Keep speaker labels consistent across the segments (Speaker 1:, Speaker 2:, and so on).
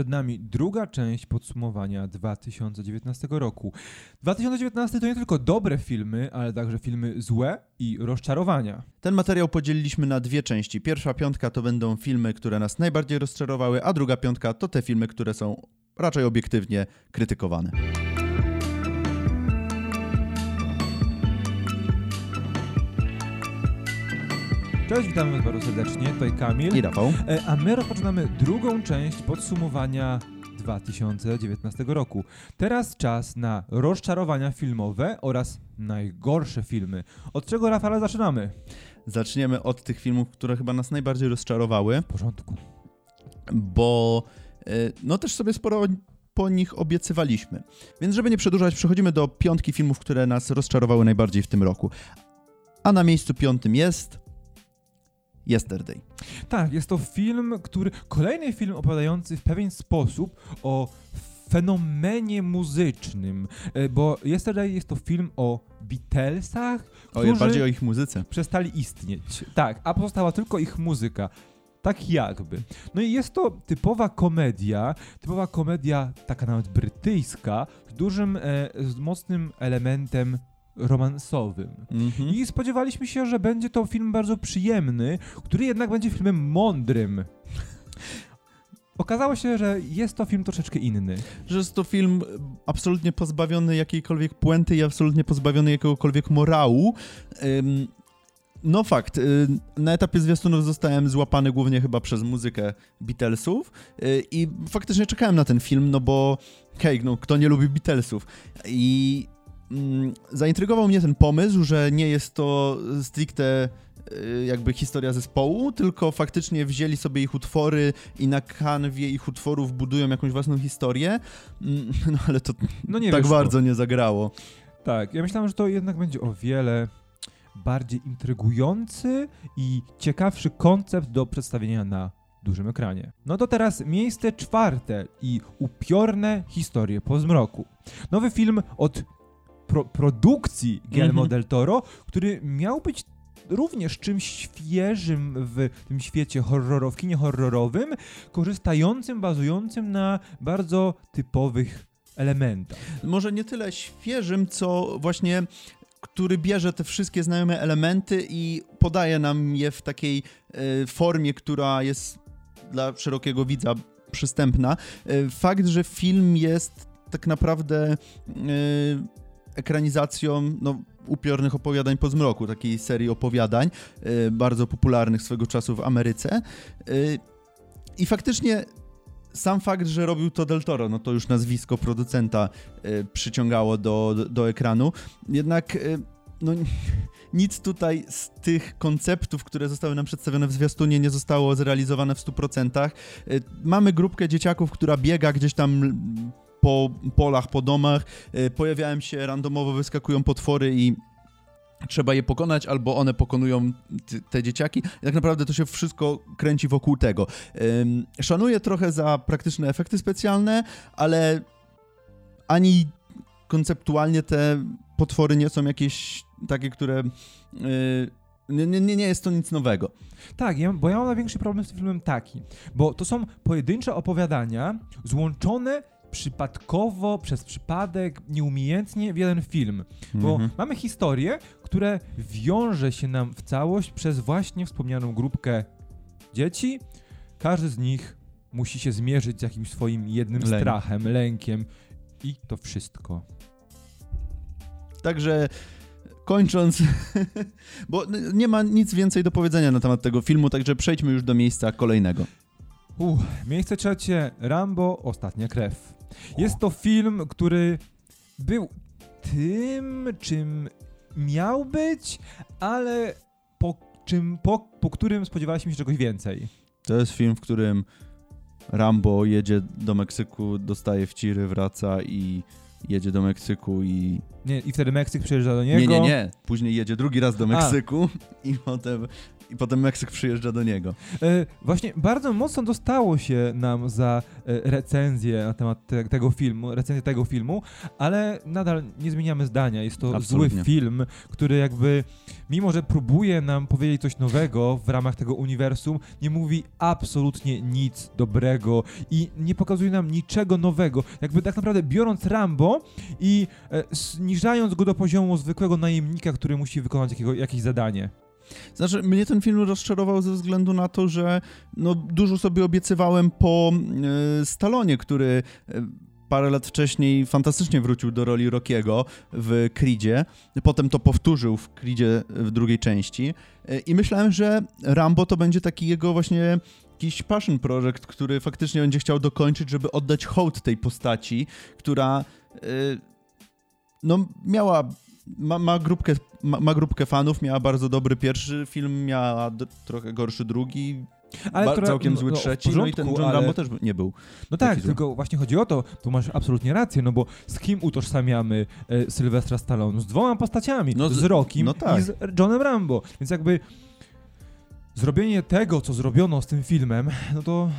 Speaker 1: przed nami druga część podsumowania 2019 roku. 2019 to nie tylko dobre filmy, ale także filmy złe i rozczarowania.
Speaker 2: Ten materiał podzieliliśmy na dwie części. Pierwsza piątka to będą filmy, które nas najbardziej rozczarowały, a druga piątka to te filmy, które są raczej obiektywnie krytykowane.
Speaker 1: Cześć, witamy Was bardzo serdecznie, tutaj Kamil.
Speaker 2: I Rafał.
Speaker 1: E, A my rozpoczynamy drugą część podsumowania 2019 roku. Teraz czas na rozczarowania filmowe oraz najgorsze filmy. Od czego, Rafale, zaczynamy?
Speaker 2: Zaczniemy od tych filmów, które chyba nas najbardziej rozczarowały,
Speaker 1: W porządku.
Speaker 2: bo e, no też sobie sporo po nich obiecywaliśmy. Więc żeby nie przedłużać, przechodzimy do piątki filmów, które nas rozczarowały najbardziej w tym roku. A na miejscu piątym jest Yesterday.
Speaker 1: Tak, jest to film, który. Kolejny film opowiadający w pewien sposób o fenomenie muzycznym, e, bo Yesterday jest to film o Beatlesach,
Speaker 2: O,
Speaker 1: którzy
Speaker 2: bardziej o ich muzyce.
Speaker 1: przestali istnieć. Tak, a pozostała tylko ich muzyka. Tak jakby. No i jest to typowa komedia, typowa komedia taka nawet brytyjska, z dużym, e, z mocnym elementem romansowym.
Speaker 2: Mhm.
Speaker 1: I spodziewaliśmy się, że będzie to film bardzo przyjemny, który jednak będzie filmem mądrym. Okazało się, że jest to film troszeczkę inny.
Speaker 2: że jest to film absolutnie pozbawiony jakiejkolwiek puenty i absolutnie pozbawiony jakiegokolwiek morału. Ym, no fakt, y, na etapie zwiastunów zostałem złapany głównie chyba przez muzykę Beatlesów y, i faktycznie czekałem na ten film, no bo hej, no kto nie lubi Beatlesów? I mm, zaintrygował mnie ten pomysł, że nie jest to stricte y, jakby historia zespołu, tylko faktycznie wzięli sobie ich utwory i na kanwie ich utworów budują jakąś własną historię, Mm, no ale to
Speaker 1: No nie
Speaker 2: tak
Speaker 1: wyszło.
Speaker 2: bardzo nie zagrało.
Speaker 1: Tak, ja myślałem, że to jednak będzie o wiele bardziej intrygujący i ciekawszy koncept do przedstawienia na dużym ekranie. No to teraz miejsce czwarte i upiorne historie po zmroku. Nowy film od pro produkcji Guillermo
Speaker 2: Mhm.
Speaker 1: del Toro, który miał być również czymś świeżym w tym świecie horrorowym, kinie horrorowym, korzystającym, bazującym na bardzo typowych elementach.
Speaker 2: Może nie tyle świeżym, co właśnie który bierze te wszystkie znajome elementy i podaje nam je w takiej e, formie, która jest dla szerokiego widza przystępna. E, fakt, że film jest tak naprawdę e, ekranizacją no, upiornych opowiadań po zmroku, takiej serii opowiadań, e, bardzo popularnych swego czasu w Ameryce. E, I faktycznie sam fakt, że robił to Del Toro, no to już nazwisko producenta e, przyciągało do, do, ekranu. Jednak no, nic tutaj z tych konceptów, które zostały nam przedstawione w zwiastunie, nie zostało zrealizowane w 100%. E, mamy grupkę dzieciaków, która biega gdzieś tam po polach, po domach. E, Pojawiają się randomowo, wyskakują potwory i trzeba je pokonać, albo one pokonują te dzieciaki. I tak naprawdę to się wszystko kręci wokół tego. Szanuję trochę za praktyczne efekty specjalne, ale ani konceptualnie te potwory nie są jakieś takie, które... Yy, nie, nie, nie jest to nic nowego.
Speaker 1: Tak, ja, bo ja mam największy problem z tym filmem taki, bo to są pojedyncze opowiadania złączone przypadkowo, przez przypadek, nieumiejętnie w jeden film. Bo
Speaker 2: Mhm.
Speaker 1: mamy historię, które wiąże się nam w całość przez właśnie wspomnianą grupkę dzieci. Każdy z nich musi się zmierzyć z jakimś swoim jednym
Speaker 2: Lęk.
Speaker 1: strachem, lękiem i to wszystko.
Speaker 2: Także kończąc, bo nie ma nic więcej do powiedzenia na temat tego filmu, także przejdźmy już do miejsca kolejnego.
Speaker 1: Miejsce trzecie, Rambo, Ostatnia Krew. Jest to film, który był tym, czym miał być, ale po, czym, po, po którym spodziewaliśmy się czegoś więcej.
Speaker 2: To jest film, w którym Rambo jedzie do Meksyku, dostaje wciry, wraca i jedzie do Meksyku i...
Speaker 1: Nie, I wtedy Meksyk przyjeżdża do niego.
Speaker 2: Nie, nie, nie. Później jedzie drugi raz do Meksyku i potem i potem Meksyk przyjeżdża do niego.
Speaker 1: E, właśnie bardzo mocno dostało się nam za e, recenzję na temat te, tego filmu, recenzję tego filmu, ale nadal nie zmieniamy zdania. Jest to
Speaker 2: Absolutnie.
Speaker 1: zły film, który jakby, mimo że próbuje nam powiedzieć coś nowego w ramach tego uniwersum, nie mówi absolutnie nic dobrego i nie pokazuje nam niczego nowego. Jakby tak naprawdę biorąc Rambo i e, zniżając go do poziomu zwykłego najemnika, który musi wykonać jakiego, jakieś zadanie.
Speaker 2: Znaczy, mnie ten film rozczarował ze względu na to, że no, dużo sobie obiecywałem po e, Stalonie, który e, parę lat wcześniej fantastycznie wrócił do roli Rockiego w Creedzie. Potem to powtórzył w Creedzie w drugiej części. E, I myślałem, że Rambo to będzie taki jego właśnie jakiś passion project, który faktycznie będzie chciał dokończyć, żeby oddać hołd tej postaci, która e, no miała ma, ma, grupkę, ma, ma, grupkę fanów, miała bardzo dobry pierwszy film, miała trochę gorszy drugi, ale ba- całkiem zły no, trzeci, porządku, no i ten John ale... Rambo też nie był.
Speaker 1: No tak, tylko właśnie chodzi o to, tu masz absolutnie rację, no bo z kim utożsamiamy e, Sylwestra Stallone? Z dwoma postaciami, no, z, z Rockim no tak. i z Johnem Rambo, więc jakby zrobienie tego, co zrobiono z tym filmem, no to,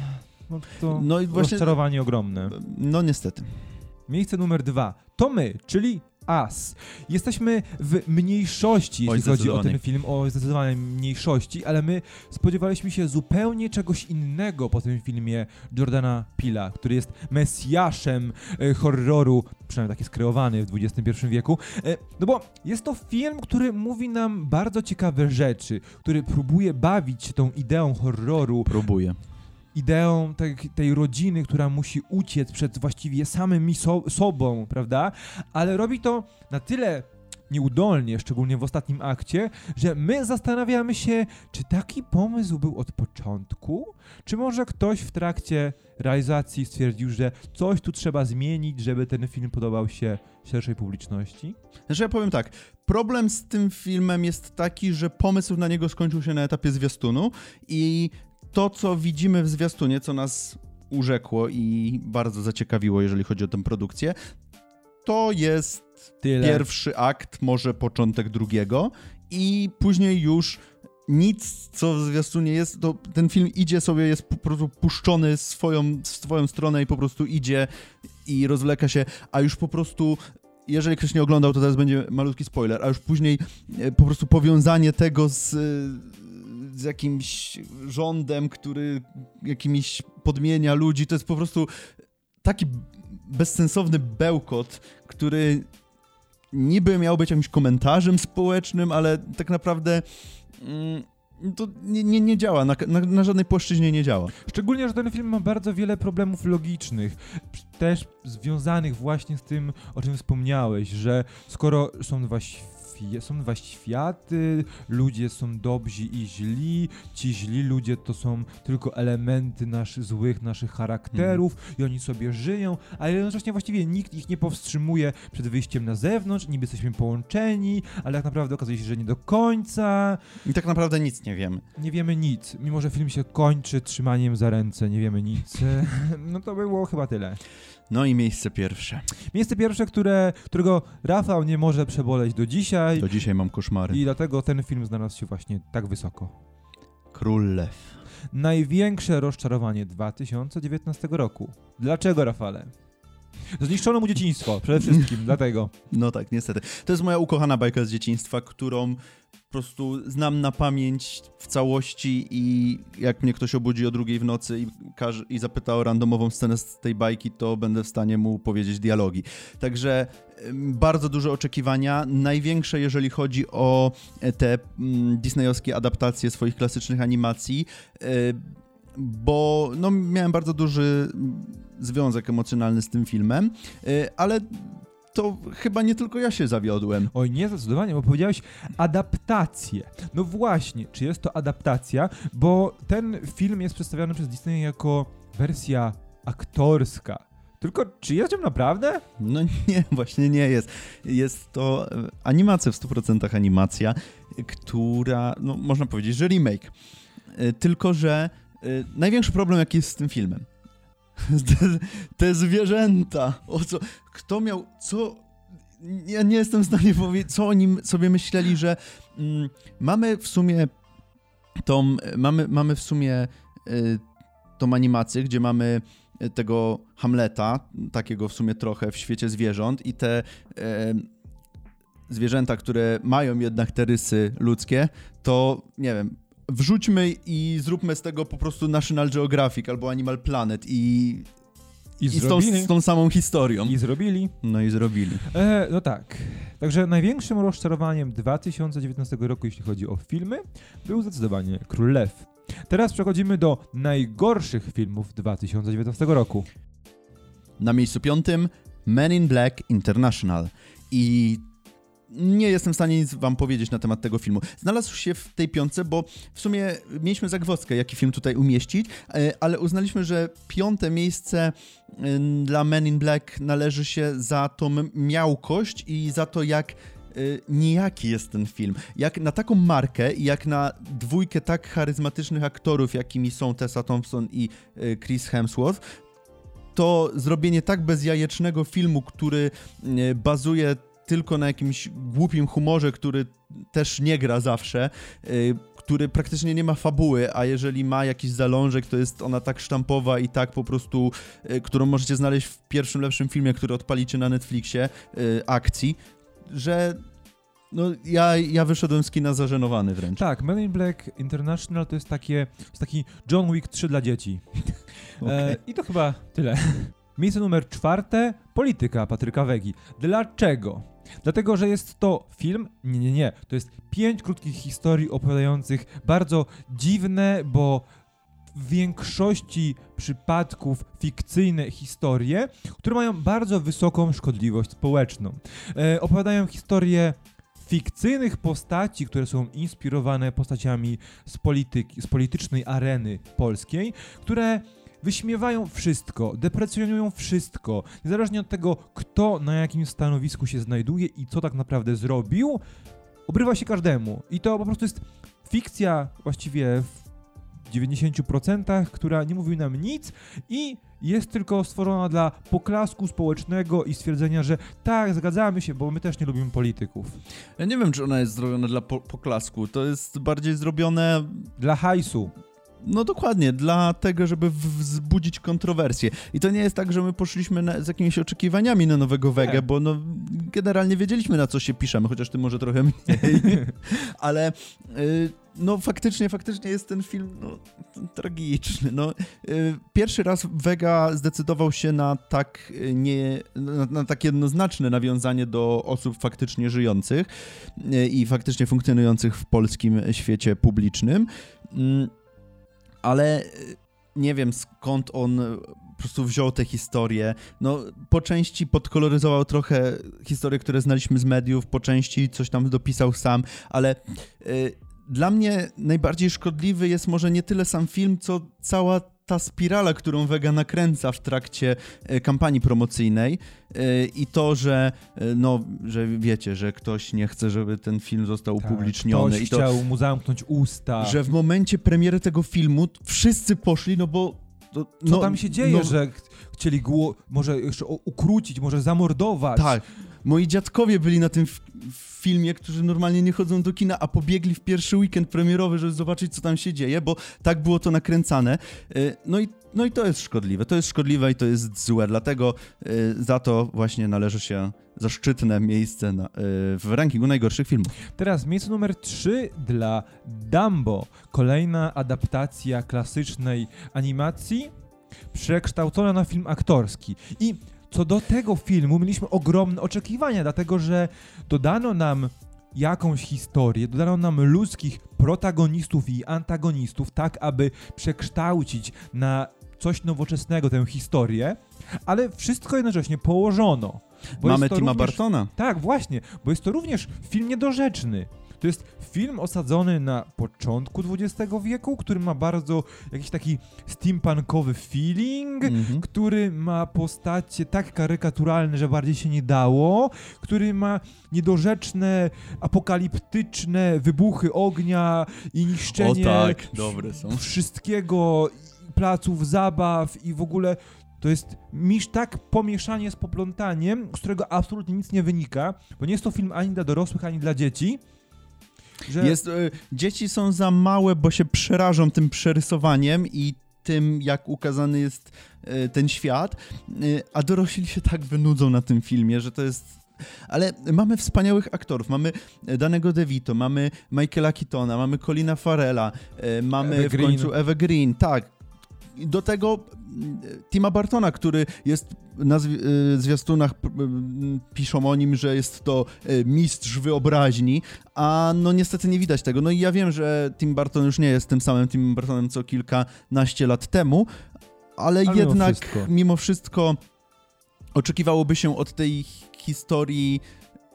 Speaker 1: no to no i właśnie, rozczarowanie ogromne.
Speaker 2: No niestety.
Speaker 1: Miejsce numer dwa. To my, czyli Us. Jesteśmy w mniejszości, jeśli chodzi o ten film, o zdecydowanej mniejszości, ale my spodziewaliśmy się zupełnie czegoś innego po tym filmie Jordana Pila, który jest mesjaszem e, horroru, przynajmniej tak jest kreowany w XXI wieku. E, no bo jest to film, który mówi nam bardzo ciekawe rzeczy, który próbuje bawić się tą ideą horroru.
Speaker 2: Próbuje
Speaker 1: ideą tej, tej rodziny, która musi uciec przed właściwie samym so, sobą, prawda? Ale robi to na tyle nieudolnie, szczególnie w ostatnim akcie, że my zastanawiamy się, czy taki pomysł był od początku, czy może ktoś w trakcie realizacji stwierdził, że coś tu trzeba zmienić, żeby ten film podobał się szerszej publiczności?
Speaker 2: Znaczy ja powiem tak, problem z tym filmem jest taki, że pomysł na niego skończył się na etapie zwiastunu i to, co widzimy w zwiastunie, co nas urzekło i bardzo zaciekawiło, jeżeli chodzi o tę produkcję, to jest Tyle. pierwszy akt, może początek drugiego i później już nic, co w zwiastunie jest, to ten film idzie sobie, jest po prostu puszczony swoją, w swoją stronę i po prostu idzie i rozwleka się, a już po prostu jeżeli ktoś nie oglądał, to teraz będzie malutki spoiler, a już później e, po prostu powiązanie tego z, z jakimś rządem, który jakimiś podmienia ludzi. To jest po prostu taki bezsensowny bełkot, który niby miał być jakimś komentarzem społecznym, ale tak naprawdę mm, to nie, nie, nie działa, na, na, na, żadnej płaszczyźnie nie działa.
Speaker 1: Szczególnie, że ten film ma bardzo wiele problemów logicznych, też związanych właśnie z tym, o czym wspomniałeś, że skoro są dwa są dwa światy, ludzie są dobrzy i źli, ci źli ludzie to są tylko elementy naszych złych, naszych charakterów mm. i oni sobie żyją, ale jednocześnie właściwie nikt ich nie powstrzymuje przed wyjściem na zewnątrz, niby jesteśmy połączeni, ale tak naprawdę okazuje się, że nie do końca.
Speaker 2: I tak naprawdę nic nie wiemy.
Speaker 1: Nie wiemy nic, mimo że film się kończy trzymaniem za ręce, nie wiemy nic. no to było chyba tyle.
Speaker 2: No i miejsce pierwsze.
Speaker 1: Miejsce pierwsze, które, którego Rafał nie może przeboleć do dzisiaj.
Speaker 2: Do dzisiaj mam koszmary.
Speaker 1: I dlatego ten film znalazł się właśnie tak wysoko.
Speaker 2: Król Lew.
Speaker 1: Największe rozczarowanie 2019 roku. Dlaczego, Rafale? Zniszczono mu dzieciństwo, przede wszystkim, dlatego.
Speaker 2: No tak, niestety. To jest moja ukochana bajka z dzieciństwa, którą po prostu znam na pamięć w całości i jak mnie ktoś obudzi o drugiej w nocy i, każe, i zapyta o randomową scenę z tej bajki, to będę w stanie mu powiedzieć dialogi. Także bardzo duże oczekiwania, największe jeżeli chodzi o e, te mm, disneyowskie adaptacje swoich klasycznych animacji, e, bo no, miałem bardzo duży mm, związek emocjonalny z tym filmem, e, ale to chyba nie tylko ja się zawiodłem.
Speaker 1: Oj, nie, zdecydowanie, bo powiedziałeś adaptację. No właśnie, czy jest to adaptacja? Bo ten film jest przedstawiany przez Disney jako wersja aktorska. Tylko czy jest nim naprawdę?
Speaker 2: No nie, właśnie nie jest. Jest to e, animacja w 100% animacja, która, no można powiedzieć, że remake. E, tylko, że e, największy problem, jaki jest z tym filmem, te, te zwierzęta. O co? Kto miał. Co. Ja nie jestem w stanie powiedzieć, co oni sobie myśleli, że mm, mamy w sumie tą, mamy, mamy w sumie y, tą animację, gdzie mamy tego Hamleta, takiego w sumie trochę w świecie zwierząt i te e, zwierzęta, które mają jednak te rysy ludzkie, to nie wiem, wrzućmy i zróbmy z tego po prostu National Geographic albo Animal Planet i
Speaker 1: I,
Speaker 2: I z tą, z tą samą historią.
Speaker 1: I zrobili.
Speaker 2: No i zrobili.
Speaker 1: E, no tak. Także największym rozczarowaniem 2019 roku, jeśli chodzi o filmy, był zdecydowanie Król Lew. Teraz przechodzimy do najgorszych filmów 2019 roku.
Speaker 2: Na miejscu piątym Men in Black International. I nie jestem w stanie nic wam powiedzieć na temat tego filmu. Znalazł się w tej piątce, bo w sumie mieliśmy zagwozdkę, jaki film tutaj umieścić, e, ale uznaliśmy, że piąte miejsce e, dla Men in Black należy się za tą miałkość i za to, jak e, nijaki jest ten film. Jak na taką markę i jak na dwójkę tak charyzmatycznych aktorów, jakimi są Tessa Thompson i Chris Hemsworth, to zrobienie tak bezjajecznego filmu, który bazuje tylko na jakimś głupim humorze, który też nie gra zawsze, yy, który praktycznie nie ma fabuły, a jeżeli ma jakiś zalążek, to jest ona tak sztampowa i tak po prostu, yy, którą możecie znaleźć w pierwszym lepszym filmie, który odpalicie na Netflixie, yy, akcji, że no, ja, ja wyszedłem z kina zażenowany wręcz.
Speaker 1: Tak, Men in Black International to jest takie, jest taki John Wick 3 dla dzieci. Okay. E, I to chyba tyle. Miejsce numer czwarte, polityka Patryka Wegi. Dlaczego? Dlatego, że jest to film, nie, nie, nie, to jest pięć krótkich historii opowiadających bardzo dziwne, bo w większości przypadków fikcyjne historie, które mają bardzo wysoką szkodliwość społeczną. E, opowiadają historie fikcyjnych postaci, które są inspirowane postaciami z, polityki, z politycznej areny polskiej, które wyśmiewają wszystko, deprecjonują wszystko, niezależnie od tego, kto na jakim stanowisku się znajduje i co tak naprawdę zrobił, obrywa się każdemu. I to po prostu jest fikcja właściwie w 90%, która nie mówi nam nic i jest tylko stworzona dla poklasku społecznego i stwierdzenia, że tak, zgadzamy się, bo my też nie lubimy polityków.
Speaker 2: Ja nie wiem, czy ona jest zrobiona dla po poklasku. To jest bardziej zrobione.
Speaker 1: Dla hajsu.
Speaker 2: No dokładnie, dla tego, żeby wzbudzić kontrowersję. I to nie jest tak, że my poszliśmy na, z jakimiś oczekiwaniami na nowego Wege, bo no, generalnie wiedzieliśmy, na co się piszemy, chociaż ty może trochę mniej. Ale y, no faktycznie, faktycznie jest ten film no, tragiczny. No, y, pierwszy raz Vega zdecydował się na tak nie, na, na tak jednoznaczne nawiązanie do osób faktycznie żyjących y, i faktycznie funkcjonujących w polskim świecie publicznym. Ale y, nie wiem skąd on y, po prostu wziął tę historię. No, po części podkoloryzował trochę historie, które znaliśmy z mediów, po części coś tam dopisał sam, ale y, dla mnie najbardziej szkodliwy jest może nie tyle sam film, co cała ta spirala, którą Vega nakręca w trakcie e, kampanii promocyjnej e, i to, że e, no, że wiecie, że ktoś nie chce, żeby ten film został tak, upubliczniony.
Speaker 1: Ktoś
Speaker 2: i to,
Speaker 1: chciał mu zamknąć usta.
Speaker 2: Że w momencie premiery tego filmu wszyscy poszli, no bo
Speaker 1: to, no, Co tam się dzieje, no, że chcieli go może jeszcze ukrócić, może zamordować?
Speaker 2: Tak. Moi dziadkowie byli na tym filmie, którzy normalnie nie chodzą do kina, a pobiegli w pierwszy weekend premierowy, żeby zobaczyć, co tam się dzieje, bo tak było to nakręcane. E, no i, no i to jest szkodliwe. To jest szkodliwe i to jest złe, dlatego e, za to właśnie należy się zaszczytne miejsce na, e, w rankingu najgorszych filmów.
Speaker 1: Teraz miejsce numer 3 dla Dumbo. Kolejna adaptacja klasycznej animacji przekształcona na film aktorski. I co do tego filmu mieliśmy ogromne oczekiwania, dlatego że dodano nam jakąś historię, dodano nam ludzkich protagonistów i antagonistów, tak aby przekształcić na coś nowoczesnego tę historię, ale wszystko jednocześnie położono.
Speaker 2: Mamy Tima również, Bartona.
Speaker 1: Tak, właśnie, bo jest to również film niedorzeczny. To jest film osadzony na początku XX wieku, który ma bardzo jakiś taki steampunkowy feeling, mhm. który ma postacie tak karykaturalne, że bardziej się nie dało, który ma niedorzeczne, apokaliptyczne wybuchy ognia i niszczenie
Speaker 2: o tak, dobre są.
Speaker 1: wszystkiego, placów zabaw i w ogóle to jest misz tak pomieszanie z poplątaniem, z którego absolutnie nic nie wynika, bo nie jest to film ani dla dorosłych, ani dla dzieci, Że...
Speaker 2: Jest, y, dzieci są za małe, bo się przerażą tym przerysowaniem i tym, jak ukazany jest y, ten świat, y, a dorośli się tak wynudzą na tym filmie, że to jest ale mamy wspaniałych aktorów. Mamy Danego DeVito, mamy Michaela Keatona, mamy Colina Farella, mamy w końcu Ewę Green, tak. Do tego mm, Tima Bartona, który jest na y, zwiastunach m, piszą o nim, że jest to y, mistrz wyobraźni, a no niestety nie widać tego. No i ja wiem, że Tim Burton już nie jest tym samym Tim Burtonem co kilkanaście lat temu, ale,
Speaker 1: Ale mimo
Speaker 2: jednak
Speaker 1: wszystko.
Speaker 2: mimo wszystko oczekiwałoby się od tej historii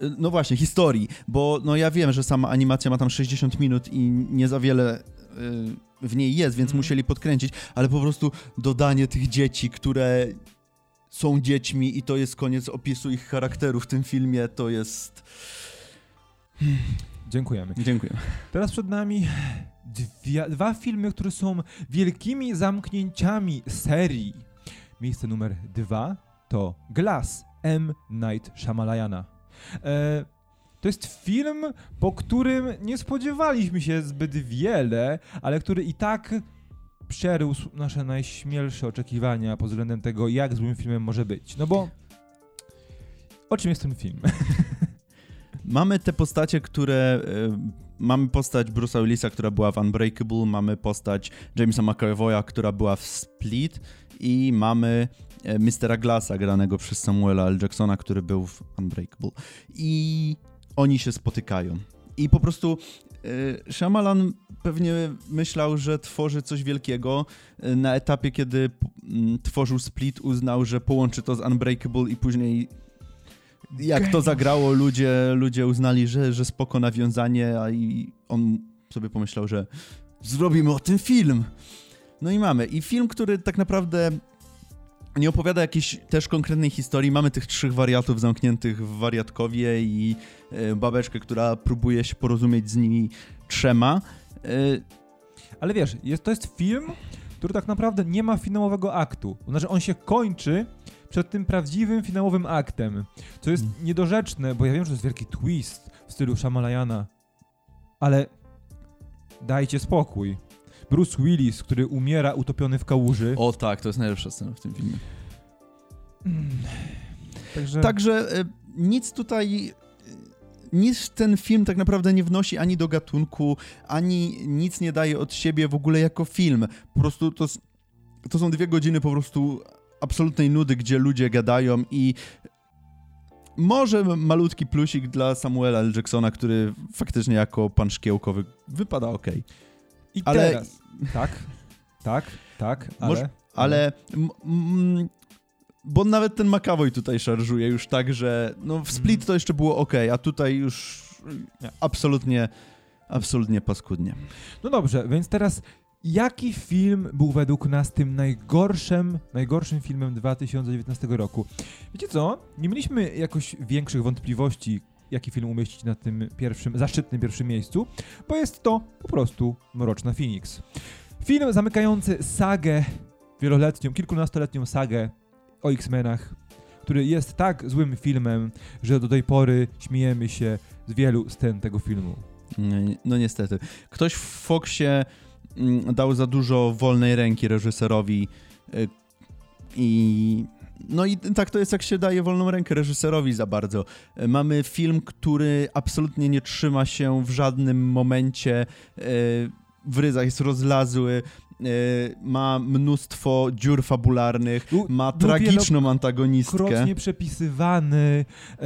Speaker 2: y, no właśnie, historii, bo no ja wiem, że sama animacja ma tam 60 minut i nie za wiele y, w niej jest, więc
Speaker 1: Mhm.
Speaker 2: musieli podkręcić, ale po prostu dodanie tych dzieci, które są dziećmi i to jest koniec opisu ich charakteru w tym filmie, to jest...
Speaker 1: Dziękujemy.
Speaker 2: Dziękuję.
Speaker 1: Teraz przed nami dwie, dwa filmy, które są wielkimi zamknięciami serii. Miejsce numer dwa to Glass M. Night Shyamalana. E, to jest film, po którym nie spodziewaliśmy się zbyt wiele, ale który i tak przerósł nasze najśmielsze oczekiwania pod względem tego, jak złym filmem może być. No bo o czym jest ten film?
Speaker 2: Mamy te postacie, które... y, Mamy postać Bruce'a Willisa, która była w Unbreakable, mamy postać Jamesa McAvoya, która była w Split i mamy e, Mistera Glassa, granego przez Samuela L. Jacksona, który był w Unbreakable. I oni się spotykają. I po prostu e, Shyamalan pewnie myślał, że tworzy coś wielkiego. E, Na etapie, kiedy tworzył Split, uznał, że połączy to z Unbreakable i później jak to zagrało, ludzie, ludzie uznali, że, że spoko nawiązanie, a i on sobie pomyślał, że zrobimy o tym film. No i mamy. I film, który tak naprawdę nie opowiada jakiejś też konkretnej historii. Mamy tych trzech wariatów zamkniętych w wariatkowie i e, babeczkę, która próbuje się porozumieć z nimi trzema. E,
Speaker 1: Ale wiesz, jest, to jest film, który tak naprawdę nie ma finałowego aktu. Znaczy, on się kończy przed tym prawdziwym finałowym aktem, co jest
Speaker 2: Mm.
Speaker 1: niedorzeczne, bo ja wiem, że to jest wielki twist w stylu Shyamalana, ale dajcie spokój. Bruce Willis, który umiera utopiony w kałuży.
Speaker 2: o tak, to jest najlepsza scena w tym filmie.
Speaker 1: Mm. Także
Speaker 2: Także e, nic tutaj. e, Nic ten film tak naprawdę nie wnosi ani do gatunku, ani nic nie daje od siebie w ogóle jako film. Po prostu to, to są dwie godziny po prostu absolutnej nudy, gdzie ludzie gadają i może malutki plusik dla Samuela L. Jacksona, który faktycznie jako pan szkiełkowy wypada ok.
Speaker 1: I
Speaker 2: ale-
Speaker 1: teraz. Tak, tak, tak, ale...
Speaker 2: Może- Ale. m- m- bo nawet ten McAvoy tutaj szarżuje już tak, że no w Split
Speaker 1: Mhm.
Speaker 2: to jeszcze było ok, a tutaj już
Speaker 1: Nie.
Speaker 2: absolutnie, absolutnie paskudnie.
Speaker 1: No dobrze, więc teraz jaki film był według nas tym najgorszym, najgorszym filmem 2019 roku? Wiecie co? Nie mieliśmy jakoś większych wątpliwości, jaki film umieścić na tym pierwszym, zaszczytnym pierwszym miejscu, bo jest to po prostu Mroczna Phoenix. Film zamykający sagę wieloletnią, kilkunastoletnią sagę o X-Menach, który jest tak złym filmem, że do tej pory śmiejemy się z wielu scen tego filmu.
Speaker 2: No, no niestety. Ktoś w Foxie mm, dał za dużo wolnej ręki reżyserowi y, i no i tak to jest, jak się daje wolną rękę reżyserowi za bardzo. Y, Mamy film, który absolutnie nie trzyma się w żadnym momencie y, w ryzach, jest rozlazły, y, ma mnóstwo dziur fabularnych, ma tragiczną antagonistkę.
Speaker 1: krotnie przepisywany. E,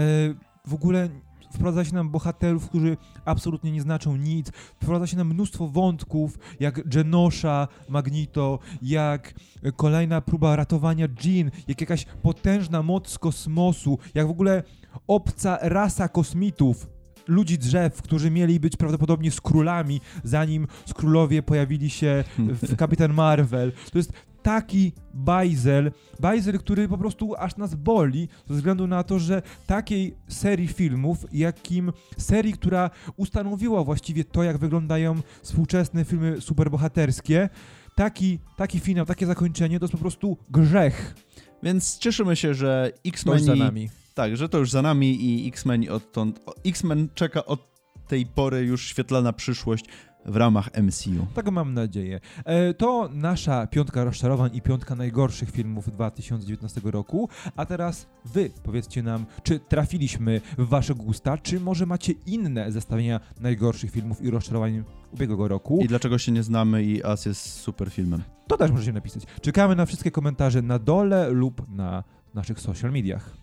Speaker 1: w ogóle wprowadza się nam bohaterów, którzy absolutnie nie znaczą nic. Wprowadza się nam mnóstwo wątków, jak Genosha, Magneto, jak kolejna próba ratowania Jean, jak jakaś potężna moc z kosmosu, jak w ogóle obca rasa kosmitów. Ludzi drzew, którzy mieli być prawdopodobnie skrólami, zanim skrólowie pojawili się w Kapitan Marvel. To jest taki bajzel, bajzel, który po prostu aż nas boli, ze względu na to, że takiej serii filmów, jakim serii, która ustanowiła właściwie to, jak wyglądają współczesne filmy superbohaterskie, taki, taki finał, takie zakończenie to jest po prostu grzech.
Speaker 2: Więc cieszymy się, że X-Men
Speaker 1: za nami.
Speaker 2: Tak, że to już za nami i X-Men odtąd. X-Men czeka od tej pory już świetlana przyszłość w ramach MCU.
Speaker 1: Tak mam nadzieję. E, to nasza piątka rozczarowań i piątka najgorszych filmów 2019 roku. A teraz wy powiedzcie nam, czy trafiliśmy w wasze gusta, czy może macie inne zestawienia najgorszych filmów i rozczarowań ubiegłego roku.
Speaker 2: I dlaczego się nie znamy i As jest super filmem.
Speaker 1: To też możecie napisać. Czekamy na wszystkie komentarze na dole lub na naszych social mediach.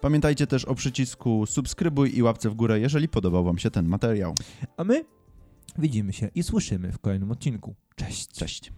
Speaker 2: Pamiętajcie też o przycisku subskrybuj i łapce w górę, jeżeli podobał wam się ten materiał.
Speaker 1: A my widzimy się i słyszymy w kolejnym odcinku. Cześć.
Speaker 2: Cześć.